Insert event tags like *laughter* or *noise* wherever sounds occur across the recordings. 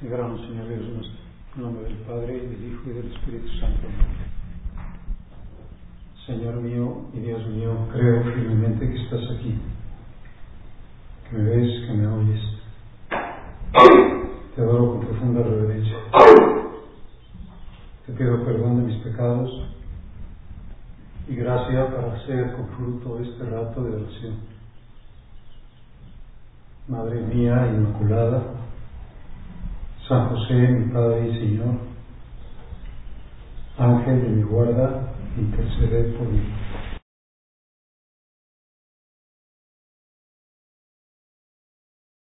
libramos, Señor Dios, en nombre del Padre, del Hijo y del Espíritu Santo. Señor mío y Dios mío, creo firmemente que estás aquí, que me ves, que me oyes. Te adoro con profunda reverencia. Te pido perdón de mis pecados y gracia para hacer con fruto este rato de oración. Madre mía Inmaculada, San José, mi Padre y Señor, Ángel de mi guarda, interceder por mí.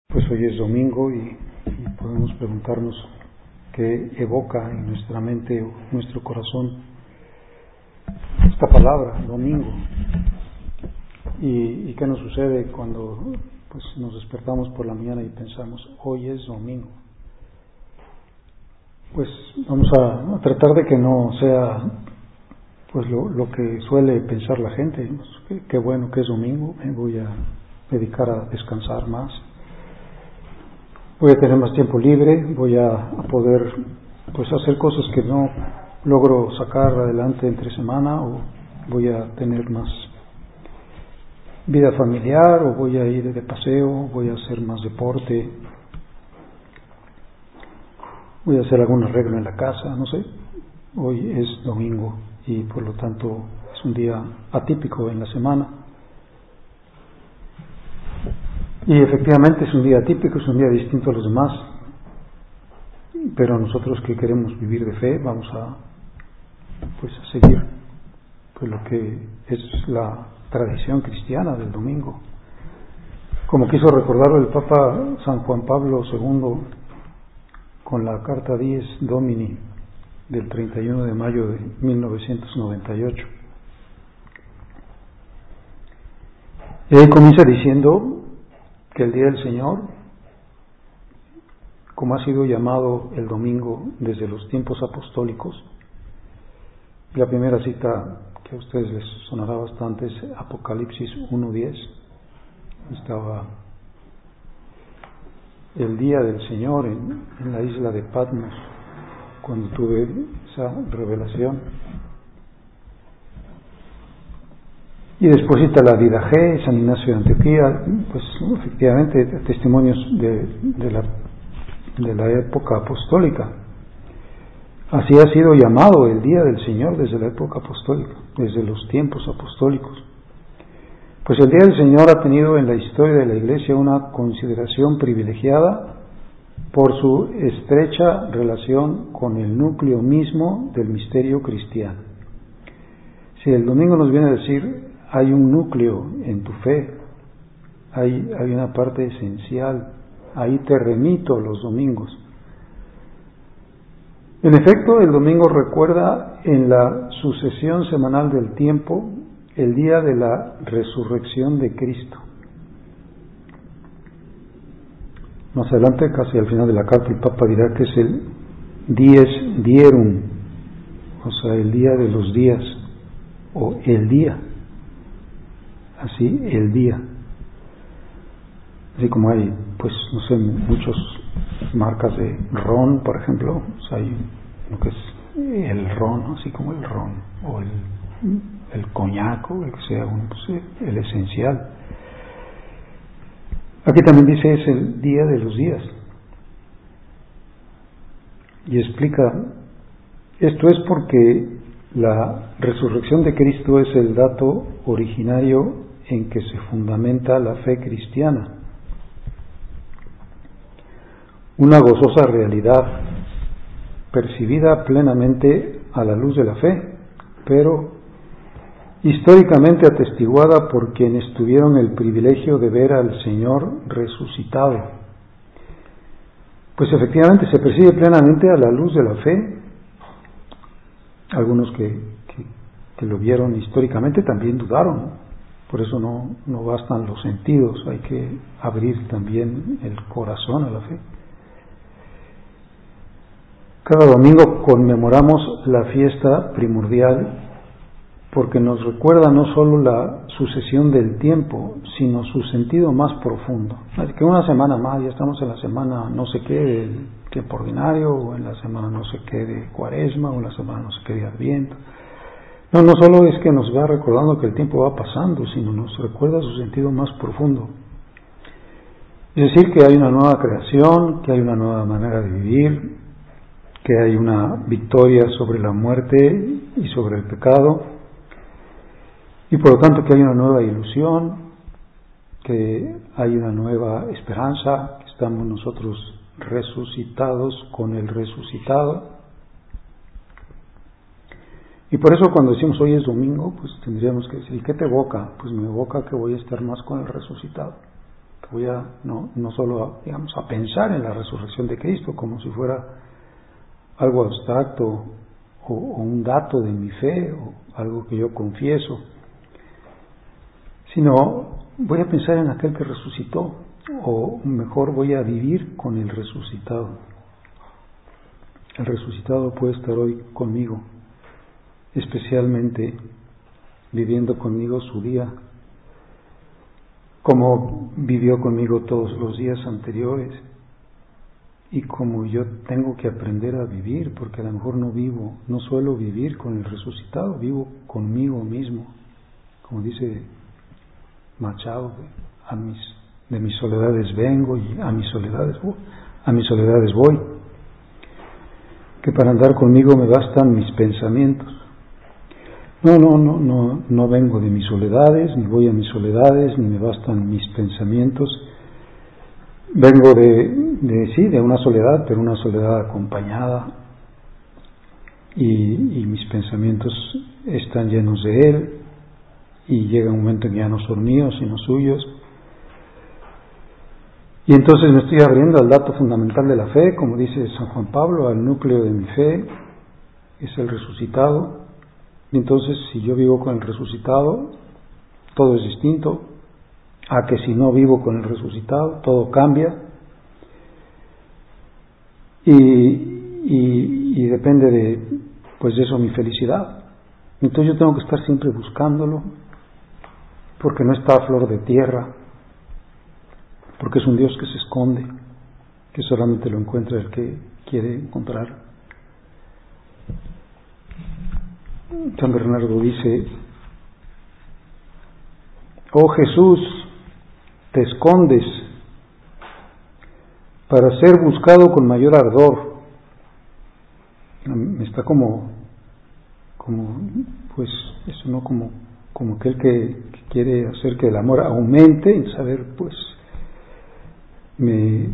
Pues hoy es domingo y, y podemos preguntarnos qué evoca en nuestra mente o nuestro corazón esta palabra, domingo. ¿Y, y qué nos sucede cuando pues, nos despertamos por la mañana y pensamos, hoy es domingo? Pues vamos a, tratar de que no sea pues lo, lo, que suele pensar la gente, pues, qué, qué, bueno que es domingo, me voy a dedicar a descansar más, voy a tener más tiempo libre, voy a, a poder pues hacer cosas que no logro sacar adelante entre semana o voy a tener más vida familiar o voy a ir de paseo, voy a hacer más deporte, voy a hacer algún arreglo en la casa, no sé. Hoy es domingo y por lo tanto es un día atípico en la semana. Y efectivamente es un día atípico, es un día distinto a los demás, pero nosotros que queremos vivir de fe vamos a pues a seguir pues lo que es la tradición cristiana del domingo. Como quiso recordarlo el Papa San Juan Pablo II con la Carta 10 Domini del 31 de mayo de 1998. Él comienza diciendo que el día del Señor, como ha sido llamado el domingo desde los tiempos apostólicos, la primera cita que a ustedes les sonará bastante es Apocalipsis 1.10, estaba el día del Señor en, la isla de Patmos, cuando tuve esa revelación. Y después está la vida G, San Ignacio de Antioquía, pues efectivamente testimonios de, de, la, de la época apostólica. Así ha sido llamado el día del Señor desde la época apostólica, desde los tiempos apostólicos. Pues el día del Señor ha tenido en la historia de la Iglesia una consideración privilegiada por su estrecha relación con el núcleo mismo del misterio cristiano. Si el domingo nos viene a decir, hay un núcleo en tu fe, hay, hay una parte esencial, ahí te remito los domingos. En efecto, el domingo recuerda en la sucesión semanal del tiempo el día de la resurrección de Cristo. Más adelante, casi al final de la carta, el Papa dirá que es el dies dierum, o sea, el día de los días, o el día, así, el día. Así como hay, pues, no sé, muchas marcas de ron, por ejemplo, o sea, hay lo que es el ron, así como el ron, o el, el coñaco, el que sea uno, pues, el esencial. Aquí también dice es el día de los días. Y explica, esto es porque la resurrección de Cristo es el dato originario en que se fundamenta la fe cristiana. Una gozosa realidad percibida plenamente a la luz de la fe, pero históricamente atestiguada por quienes tuvieron el privilegio de ver al Señor resucitado. Pues efectivamente se percibe plenamente a la luz de la fe. Algunos que, lo vieron históricamente también dudaron. Por eso no, no bastan los sentidos, hay que abrir también el corazón a la fe. Cada domingo conmemoramos la fiesta primordial porque nos recuerda no solo la sucesión del tiempo, sino su sentido más profundo. Que una semana más, ya estamos en la semana no sé qué del tiempo ordinario, o en la semana no sé qué de cuaresma, o en la semana no sé qué de adviento. No, no solo es que nos va recordando que el tiempo va pasando, sino nos recuerda su sentido más profundo. Es decir, que hay una nueva creación, que hay una nueva manera de vivir, que hay una victoria sobre la muerte y sobre el pecado, y por lo tanto que hay una nueva ilusión, que hay una nueva esperanza, que estamos nosotros resucitados con el resucitado. Y por eso cuando decimos hoy es domingo, pues tendríamos que decir, ¿qué te evoca? Pues me evoca que voy a estar más con el resucitado. Que voy a, no, no solo, digamos, a pensar en la resurrección de Cristo como si fuera algo abstracto o un dato de mi fe o algo que yo confieso, sino voy a pensar en aquel que resucitó, o mejor voy a vivir con el resucitado. El resucitado puede estar hoy conmigo, especialmente viviendo conmigo su día, como vivió conmigo todos los días anteriores y como yo tengo que aprender a vivir, porque a lo mejor no vivo, no suelo vivir con el resucitado, vivo conmigo mismo, como dice Machado, a mis, de mis soledades vengo y a mis soledades voy, a mis soledades voy, que para andar conmigo me bastan mis pensamientos. No, no, no, no, no vengo de mis soledades, ni voy a mis soledades, ni me bastan mis pensamientos. Vengo de, de sí, de una soledad, pero una soledad acompañada. Y, y mis pensamientos están llenos de Él, y llega un momento en que ya no son míos, sino suyos. Y entonces me estoy abriendo al dato fundamental de la fe, como dice San Juan Pablo, al núcleo de mi fe, es el resucitado. Y entonces si yo vivo con el resucitado, todo es distinto a que si no vivo con el resucitado, todo cambia. Y, y, y depende de, pues de eso mi felicidad. Entonces yo tengo que estar siempre buscándolo, porque no está a flor de tierra, porque es un Dios que se esconde, que solamente lo encuentra el que quiere encontrar. San Bernardo dice, oh Jesús, te escondes para ser buscado con mayor ardor. Está como, como, pues, eso no como como aquel que, quiere hacer que el amor aumente y saber, pues, me,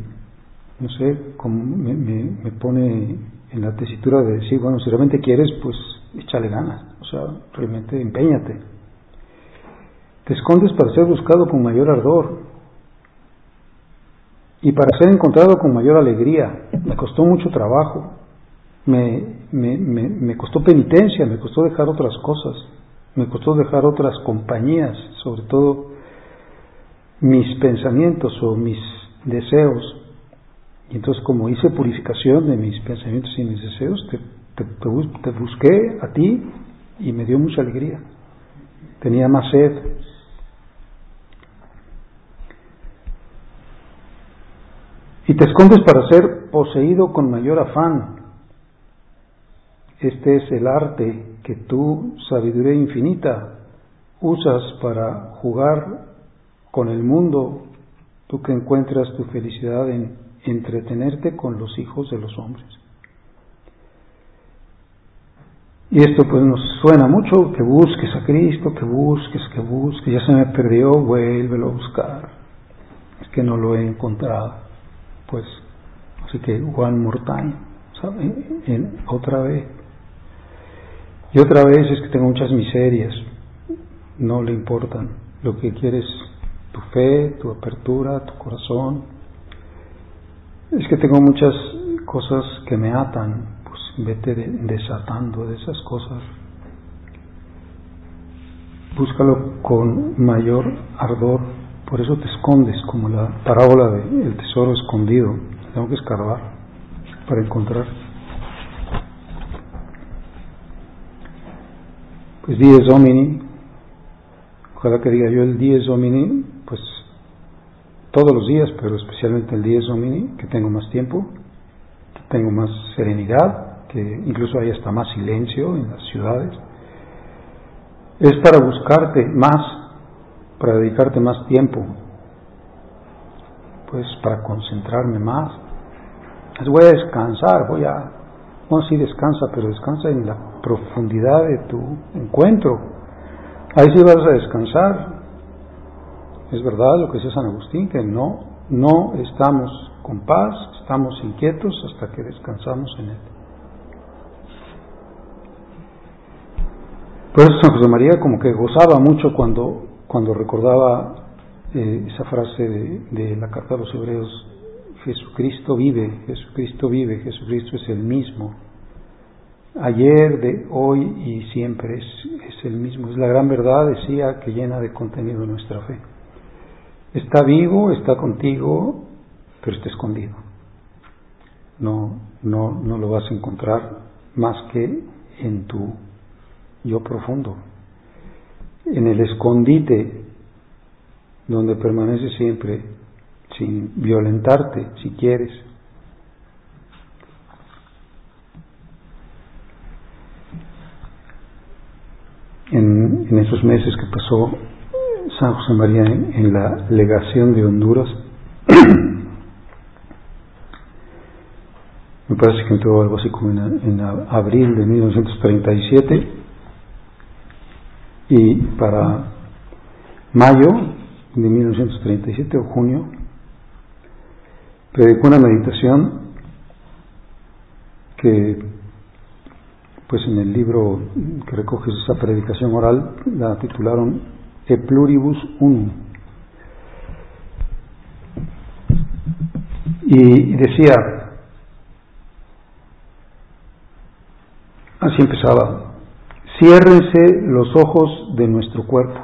no sé, como me, me, pone en la tesitura de decir, bueno, si realmente quieres, pues échale ganas, o sea, realmente empeñate. Te escondes para ser buscado con mayor ardor y para ser encontrado con mayor alegría. Me costó mucho trabajo, me, me, me costó penitencia, me costó dejar otras cosas me costó dejar otras compañías, sobre todo mis pensamientos o mis deseos. Y entonces como hice purificación de mis pensamientos y mis deseos, te, busqué a ti y me dio mucha alegría. Tenía más sed. Y te escondes para ser poseído con mayor afán. Este es el arte que tú, sabiduría infinita, usas para jugar con el mundo, tú que encuentras tu felicidad en entretenerte con los hijos de los hombres. Y esto pues nos suena mucho, que busques a Cristo, que busques, que busques, ya se me perdió, vuélvelo a buscar. Es que no lo he encontrado. Pues, así que one more time, En, otra vez. Y otra vez es que tengo muchas miserias. no le importan. Lo que quiere es tu fe, tu apertura, tu corazón. Es que tengo muchas cosas que me atan, pues vete desatando de esas cosas. Búscalo con mayor ardor, por eso te escondes, como la parábola del tesoro escondido. Tengo que escarbar para encontrar. Pues diez domini, ojalá que diga yo el diez domini, pues todos los días, pero especialmente el diez domini, que tengo más tiempo, que tengo más serenidad, que incluso hay hasta más silencio en las ciudades. Es para buscarte más, para dedicarte más tiempo, pues para concentrarme más. Pues voy a descansar, voy a, no sí descansa, pero descansa en la profundidad de tu encuentro. Ahí sí vas a descansar. Es verdad lo que dice San Agustín, que no, no estamos con paz, estamos inquietos hasta que descansamos en Él. Por eso San José María como que gozaba mucho cuando, cuando recordaba eh, esa frase de, de la carta a los hebreos, Jesucristo vive, Jesucristo vive, Jesucristo es el mismo ayer, de hoy y siempre es, es, el mismo. Es la gran verdad, decía, que llena de contenido nuestra fe. Está vivo, está contigo, pero está escondido. No, no, no lo vas a encontrar más que en tu yo profundo, en el escondite donde permanece siempre sin violentarte si quieres, en, en esos meses que pasó San José María en, la legación de Honduras, *coughs* me parece que entró algo así como en, abril de 1937 y para mayo de 1937 o junio predicó una meditación que pues en el libro que recoge esa predicación oral la titularon E pluribus unum. Y decía, así empezaba, ciérrense los ojos de nuestro cuerpo,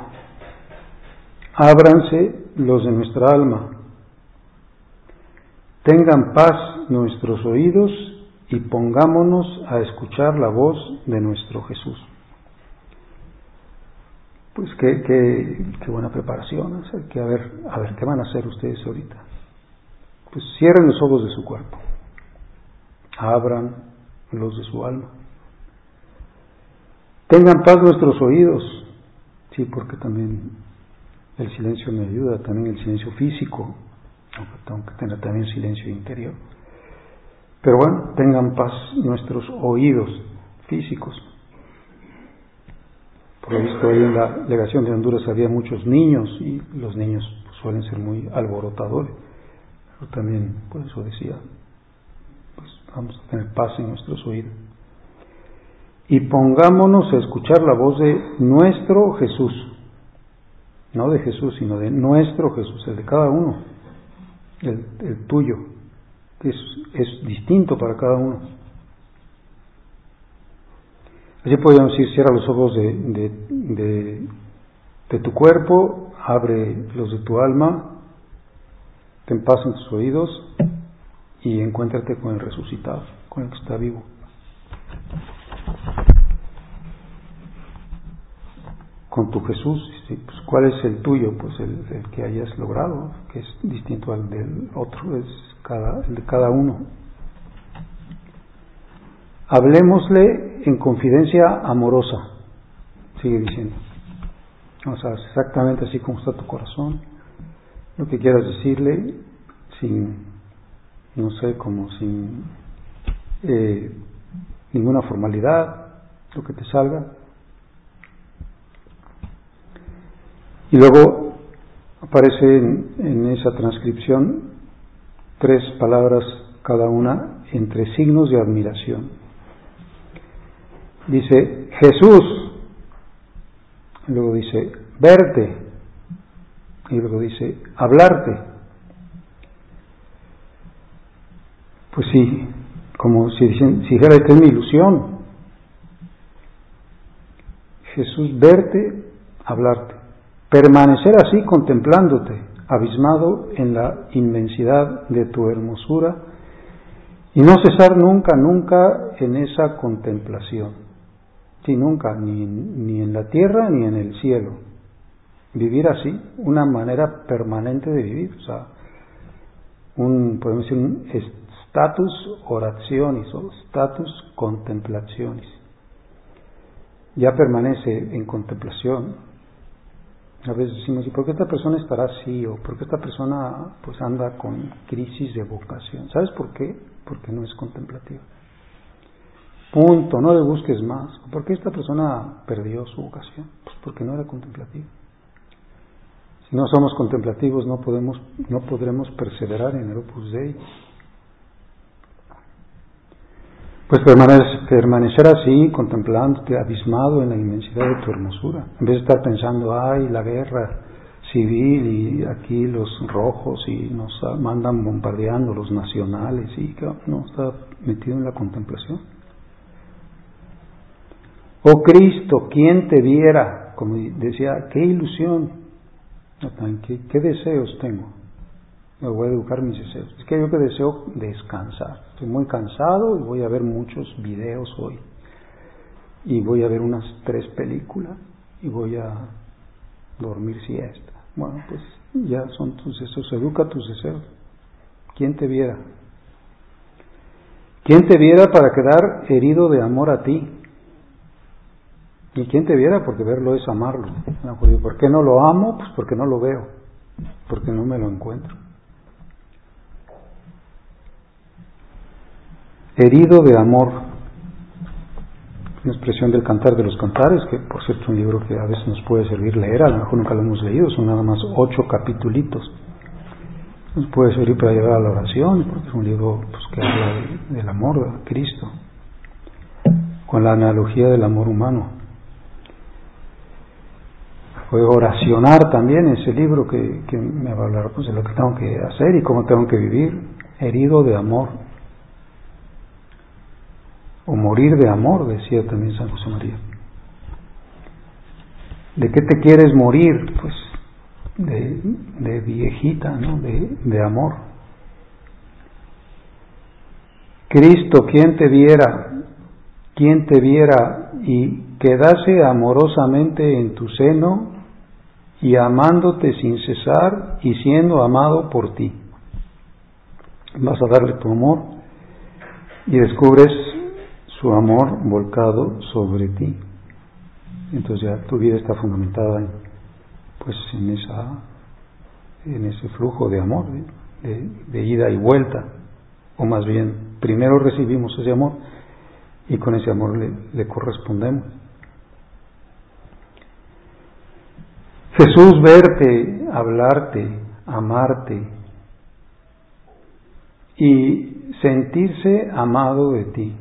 ábranse los de nuestra alma, tengan paz nuestros oídos y pongámonos a escuchar la voz de nuestro Jesús. Pues qué, qué, qué buena preparación, que a ver, a ver qué van a hacer ustedes ahorita. Pues cierren los ojos de su cuerpo, abran los de su alma. Tengan paz nuestros oídos, sí, porque también el silencio me ayuda, también el silencio físico, tengo que tener también silencio interior. Pero bueno, tengan paz nuestros oídos físicos. Por lo visto, ahí en la legación de Honduras había muchos niños y los niños suelen ser muy alborotadores. Pero también, por eso decía, pues vamos a tener paz en nuestros oídos. Y pongámonos a escuchar la voz de nuestro Jesús. No de Jesús, sino de nuestro Jesús, el de cada uno, el, el tuyo, es, es distinto para cada uno. Así podríamos decir, cierra los ojos de, de, de, de, tu cuerpo, abre los de tu alma, ten paz en tus oídos y encuéntrate con el resucitado, con el que está vivo. Con tu Jesús, pues, ¿cuál es el tuyo? Pues el, el que hayas logrado, que es distinto al del otro, es cada, el de cada uno. Hablemosle en confidencia amorosa, sigue diciendo. O sea, exactamente así como está tu corazón, lo que quieras decirle, sin, no sé, como sin eh, ninguna formalidad, lo que te salga. Y luego aparece en, esa transcripción tres palabras cada una entre signos de admiración. Dice Jesús, luego dice verte. Y luego dice, hablarte. Pues sí, como si, si dijera que es mi ilusión. Jesús, verte, hablarte. Permanecer así contemplándote, abismado en la inmensidad de tu hermosura y no cesar nunca, nunca en esa contemplación. Sí, nunca, ni, ni en la tierra ni en el cielo. Vivir así, una manera permanente de vivir, o sea, un, podemos decir, un status oraciones o status contemplaciones. Ya permanece en contemplación. A veces decimos, ¿y por qué esta persona estará así? ¿O por qué esta persona pues anda con crisis de vocación? ¿Sabes por qué? Porque no es contemplativa. Punto, no le busques más. ¿Por qué esta persona perdió su vocación? Pues porque no era contemplativa. Si no somos contemplativos no podemos, no podremos perseverar en el Opus Dei. Pues permanecer así, contemplándote, abismado en la inmensidad de tu hermosura, en vez de estar pensando, ay, la guerra civil y aquí los rojos y nos mandan bombardeando los nacionales y no está metido en la contemplación. Oh Cristo, ¿quién te viera? Como decía, qué ilusión, qué, qué deseos tengo me voy a educar mis deseos. Es que yo que deseo descansar. Estoy muy cansado y voy a ver muchos videos hoy. Y voy a ver unas tres películas y voy a dormir siesta. Bueno, pues ya son tus deseos. Educa tus deseos. ¿Quién te viera? ¿Quién te viera para quedar herido de amor a ti? ¿Y quién te viera? Porque verlo es amarlo. ¿Por qué no lo amo? Pues porque no lo veo, porque no me lo encuentro. Herido de amor. Una expresión del cantar de los cantares, que por cierto es un libro que a veces nos puede servir leer, a lo mejor nunca lo hemos leído, son nada más ocho capitulitos. Nos puede servir para llevar a la oración, porque es un libro pues, que habla del amor a Cristo, con la analogía del amor humano. Puedo oracionar también ese libro que, que me va a hablar pues, de lo que tengo que hacer y cómo tengo que vivir, herido de amor o morir de amor, decía también San José María. ¿De qué te quieres morir? Pues de, viejita, ¿no? De, de amor. Cristo, quien te viera, quien te viera y quedase amorosamente en tu seno y amándote sin cesar y siendo amado por ti. Vas a darle tu amor y descubres su amor volcado sobre ti. Entonces ya tu vida está fundamentada en, pues en esa en ese flujo de amor, de, ida y vuelta, o más bien, primero recibimos ese amor y con ese amor le, le correspondemos. Jesús verte, hablarte, amarte y sentirse amado de ti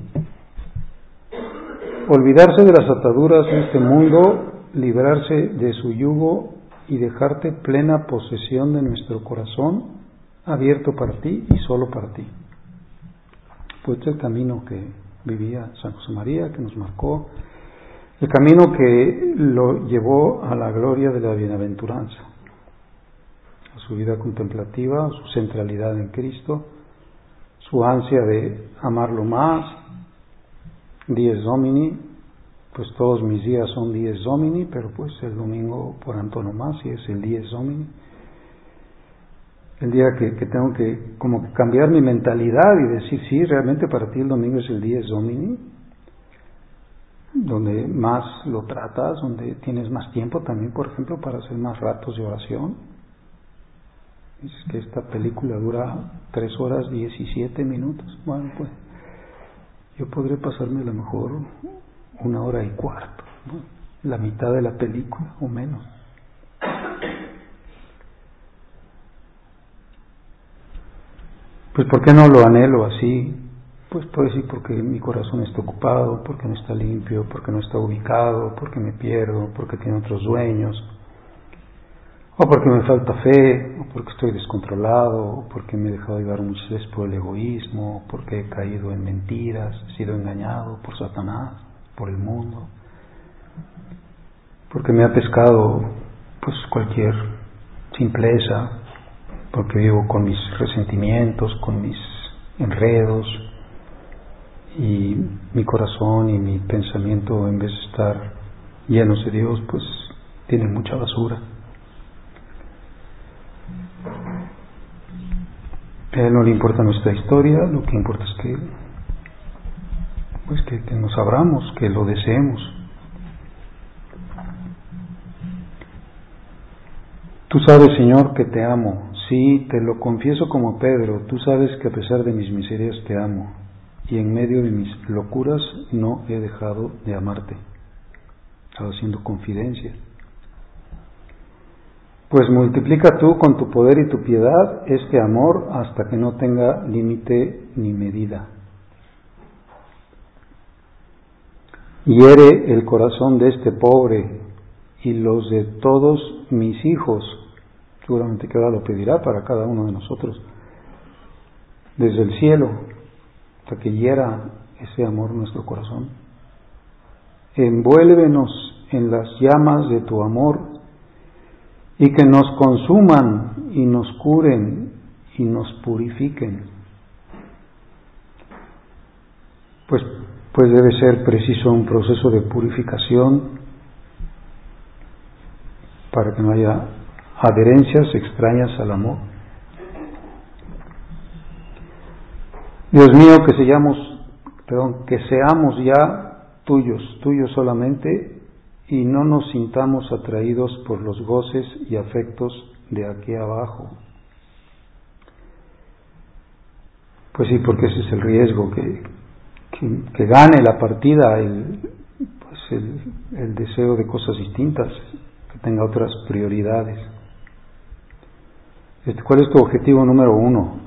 olvidarse de las ataduras de este mundo, librarse de su yugo y dejarte plena posesión de nuestro corazón abierto para ti y solo para ti. Pues el camino que vivía San José María, que nos marcó, el camino que lo llevó a la gloria de la bienaventuranza, a su vida contemplativa, su centralidad en Cristo, su ansia de amarlo más, Dies Domini, pues todos mis días son Dies Domini, pero pues el domingo por antonomasia es el Dies Domini. El día que, tengo que como que cambiar mi mentalidad y decir, sí, realmente para ti el domingo es el Dies Domini, donde más lo tratas, donde tienes más tiempo también, por ejemplo, para hacer más ratos de oración. Es que esta película dura tres horas diecisiete minutos. Bueno, pues yo podré pasarme a lo mejor una hora y cuarto, la mitad de la película o menos. Pues ¿por qué no lo anhelo así? Pues puedo decir porque mi corazón está ocupado, porque no está limpio, porque no está ubicado, porque me pierdo, porque tiene otros dueños, o porque me falta fe, o porque estoy descontrolado, o porque me he dejado llevar muchas veces por el egoísmo, o porque he caído en mentiras, he sido engañado por Satanás, por el mundo, porque me ha pescado pues cualquier simpleza, porque vivo con mis resentimientos, con mis enredos, y mi corazón y mi pensamiento en vez de estar llenos de Dios, pues tienen mucha basura. A él no le importa nuestra historia, lo que importa es que, pues que, que nos abramos, que lo deseemos. Tú sabes, Señor, que te amo. Sí, te lo confieso como Pedro. Tú sabes que a pesar de mis miserias te amo y en medio de mis locuras no he dejado de amarte. Estaba haciendo confidencia. Pues multiplica tú con tu poder y tu piedad este amor hasta que no tenga límite ni medida. Hiere el corazón de este pobre y los de todos mis hijos. Seguramente que ahora lo pedirá para cada uno de nosotros. Desde el cielo, hasta que hiera ese amor nuestro corazón. Envuélvenos en las llamas de tu amor y que nos consuman y nos curen y nos purifiquen. Pues, pues debe ser preciso un proceso de purificación para que no haya adherencias extrañas al amor. Dios mío, que seamos, perdón, que seamos ya tuyos, tuyos solamente, y no nos sintamos atraídos por los goces y afectos de aquí abajo. Pues sí, porque ese es el riesgo, que, que, gane la partida el, pues el, el deseo de cosas distintas, que tenga otras prioridades. Este, ¿Cuál es tu objetivo número uno?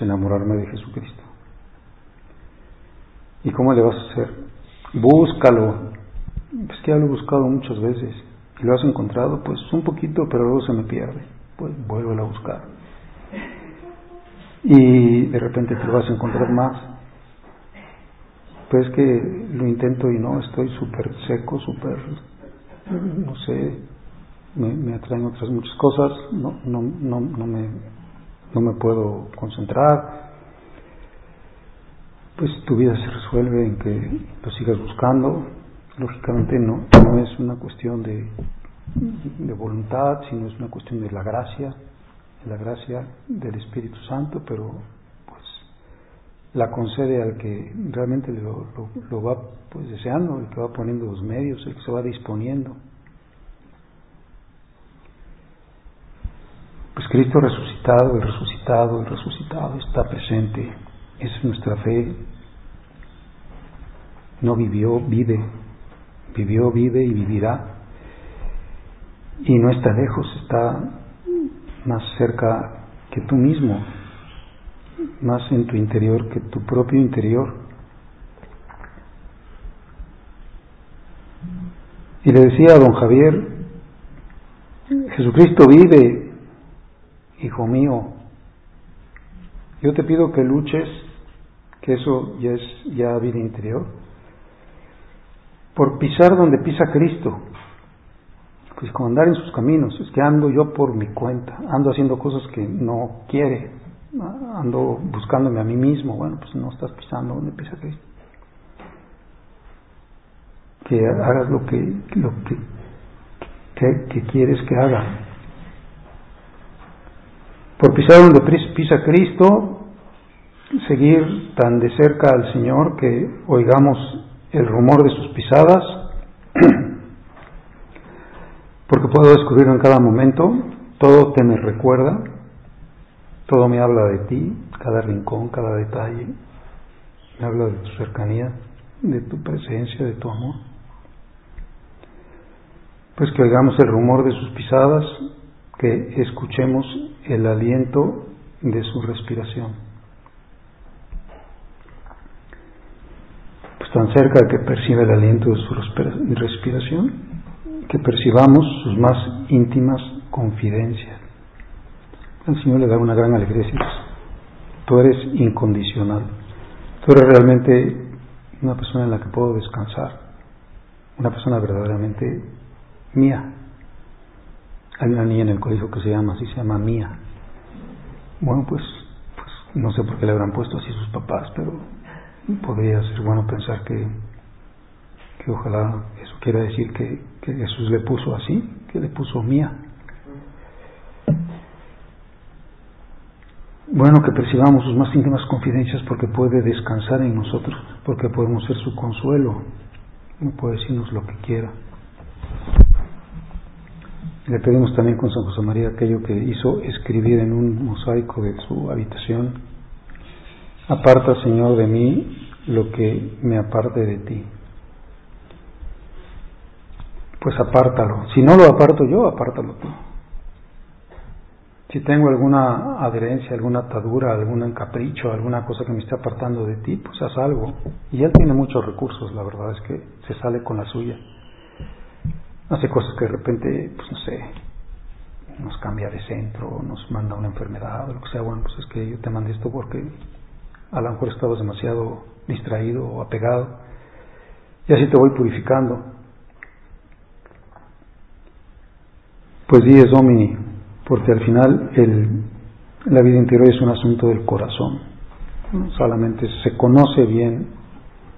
enamorarme de Jesucristo. ¿Y cómo le vas a hacer? Búscalo. Es que ya lo he buscado muchas veces. Y lo has encontrado, pues un poquito, pero luego se me pierde. Pues vuelvo a buscar. Y de repente te lo vas a encontrar más. Pues que lo intento y no, estoy súper seco, súper, no sé, me, me, atraen otras muchas cosas, no, no, no, no me no me puedo concentrar, pues tu vida se resuelve en que lo sigas buscando. Lógicamente no, no es una cuestión de, de voluntad, sino es una cuestión de la gracia, de la gracia del Espíritu Santo, pero pues la concede al que realmente lo, lo, lo va pues deseando, el que va poniendo los medios, el que se va disponiendo. Pues Cristo resucitado, el resucitado, el resucitado está presente. es nuestra fe. No vivió, vive. Vivió, vive y vivirá. Y no está lejos, está más cerca que tú mismo, más en tu interior que tu propio interior. Y le decía a don Javier, Jesucristo vive, hijo mío, yo te pido que luches, que eso ya es ya vida interior, por pisar donde pisa Cristo, pues como andar en sus caminos, es que ando yo por mi cuenta, ando haciendo cosas que no quiere, ando buscándome a mí mismo, bueno, pues no estás pisando donde pisa Cristo. Que hagas lo que, lo que, que quieres que haga, por pisar donde pisa Cristo, seguir tan de cerca al Señor que oigamos el rumor de sus pisadas, *clears throat* porque puedo descubrirlo en cada momento, todo te me recuerda, todo me habla de ti, cada rincón, cada detalle, me habla de tu cercanía, de tu presencia, de tu amor. Pues que oigamos el rumor de sus pisadas, que escuchemos el aliento de su respiración. Tan cerca que percibe el aliento de su respiración, que percibamos sus más íntimas confidencias. El Señor le da una gran alegría decir, tú eres incondicional, tú eres realmente una persona en la que puedo descansar, una persona verdaderamente mía. Hay una niña en el colegio que se llama así, se llama Mía. Bueno, pues, pues no sé por qué le habrán puesto así sus papás, pero podría ser bueno pensar que, que ojalá eso quiera decir que, que Jesús le puso así, que le puso Mía. Bueno, que percibamos sus más íntimas confidencias porque puede descansar en nosotros, porque podemos ser su consuelo, puede decirnos lo que quiera. Le pedimos también con San José María aquello que hizo escribir en un mosaico de su habitación. Aparta, Señor, de mí lo que me aparte de ti. Pues apártalo. Si no lo aparto yo, apártalo tú. Si tengo alguna adherencia, alguna atadura, algún capricho, alguna cosa que me esté apartando de ti, pues haz algo. Y él tiene muchos recursos, la verdad es que se sale con la suya hace cosas que de repente, pues no sé, nos cambia de centro, nos manda una enfermedad o lo que sea, bueno, pues es que yo te mandé esto porque a lo mejor estabas demasiado distraído o apegado y así te voy purificando. Pues es Domini, porque al final el, la vida interior es un asunto del corazón. Solamente se conoce bien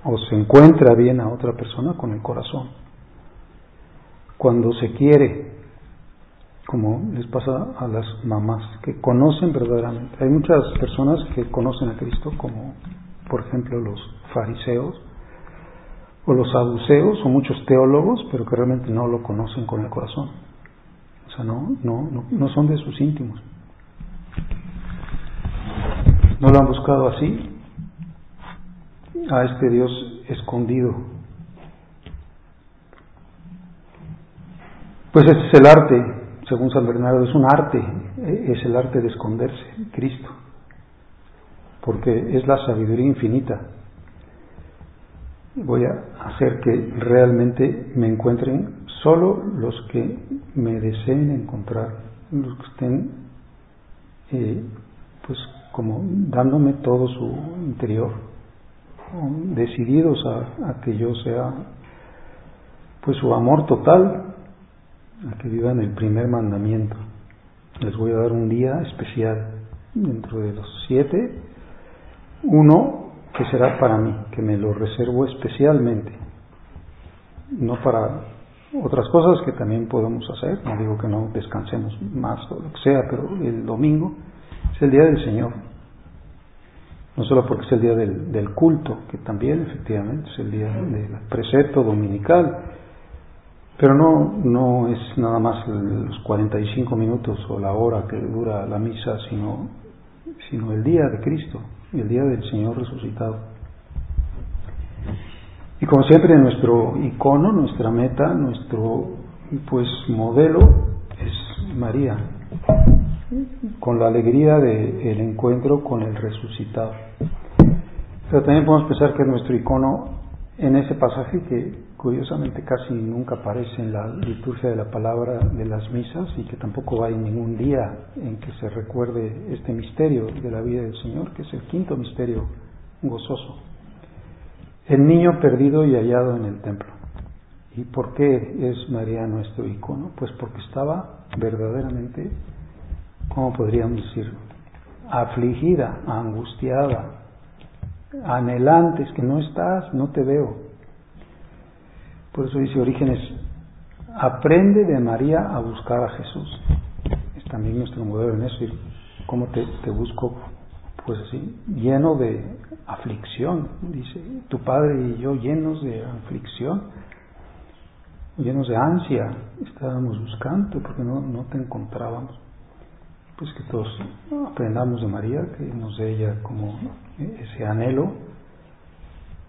o se encuentra bien a otra persona con el corazón cuando se quiere, como les pasa a las mamás que conocen verdaderamente. Hay muchas personas que conocen a Cristo, como por ejemplo los fariseos o los saduceos o muchos teólogos, pero que realmente no lo conocen con el corazón. O sea, no, no, no, no son de sus íntimos. No lo han buscado así a este Dios escondido Pues este es el arte, según San Bernardo, es un arte, eh, es el arte de esconderse, Cristo, porque es la sabiduría infinita. Voy a hacer que realmente me encuentren solo los que me deseen encontrar, los que estén eh, pues como dándome todo su interior, decididos a, a que yo sea pues su amor total a que vivan el primer mandamiento. Les voy a dar un día especial dentro de los siete, uno que será para mí, que me lo reservo especialmente, no para otras cosas que también podemos hacer, no digo que no descansemos más o lo que sea, pero el domingo es el día del Señor, no solo porque es el día del, del culto, que también efectivamente es el día del precepto dominical, pero no, no es nada más los 45 minutos o la hora que dura la misa, sino, sino el día de Cristo, el día del Señor resucitado. Y como siempre nuestro icono, nuestra meta, nuestro pues modelo es María, con la alegría del encuentro con el resucitado. Pero también podemos pensar que nuestro icono en ese pasaje que curiosamente casi nunca aparece en la liturgia de la palabra de las misas y que tampoco hay ningún día en que se recuerde este misterio de la vida del Señor, que es el quinto misterio gozoso. El niño perdido y hallado en el templo. ¿Y por qué es María nuestro icono? Pues porque estaba verdaderamente, ¿cómo podríamos decir? Afligida, angustiada, anhelantes, que no estás, no te veo. Por eso dice Orígenes, aprende de María a buscar a Jesús. Es también nuestro modelo en eso. ¿Cómo te, te busco? Pues así, lleno de aflicción. Dice, tu padre y yo llenos de aflicción, llenos de ansia, estábamos buscando porque no, no te encontrábamos. Pues que todos aprendamos de María, que nos dé ella como ese anhelo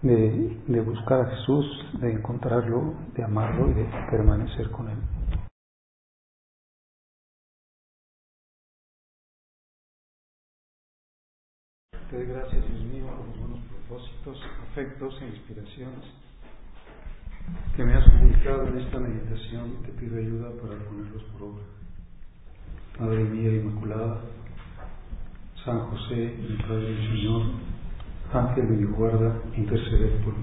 de, buscar a Jesús, de encontrarlo, de amarlo y de permanecer con Él. Te doy gracias, Dios mío, por los buenos propósitos, afectos e inspiraciones que me has comunicado en esta meditación, te pido ayuda para ponerlos por obra. Madre mía Inmaculada, San José, mi Padre y Señor, Ángel de mi guarda, interceder por mí.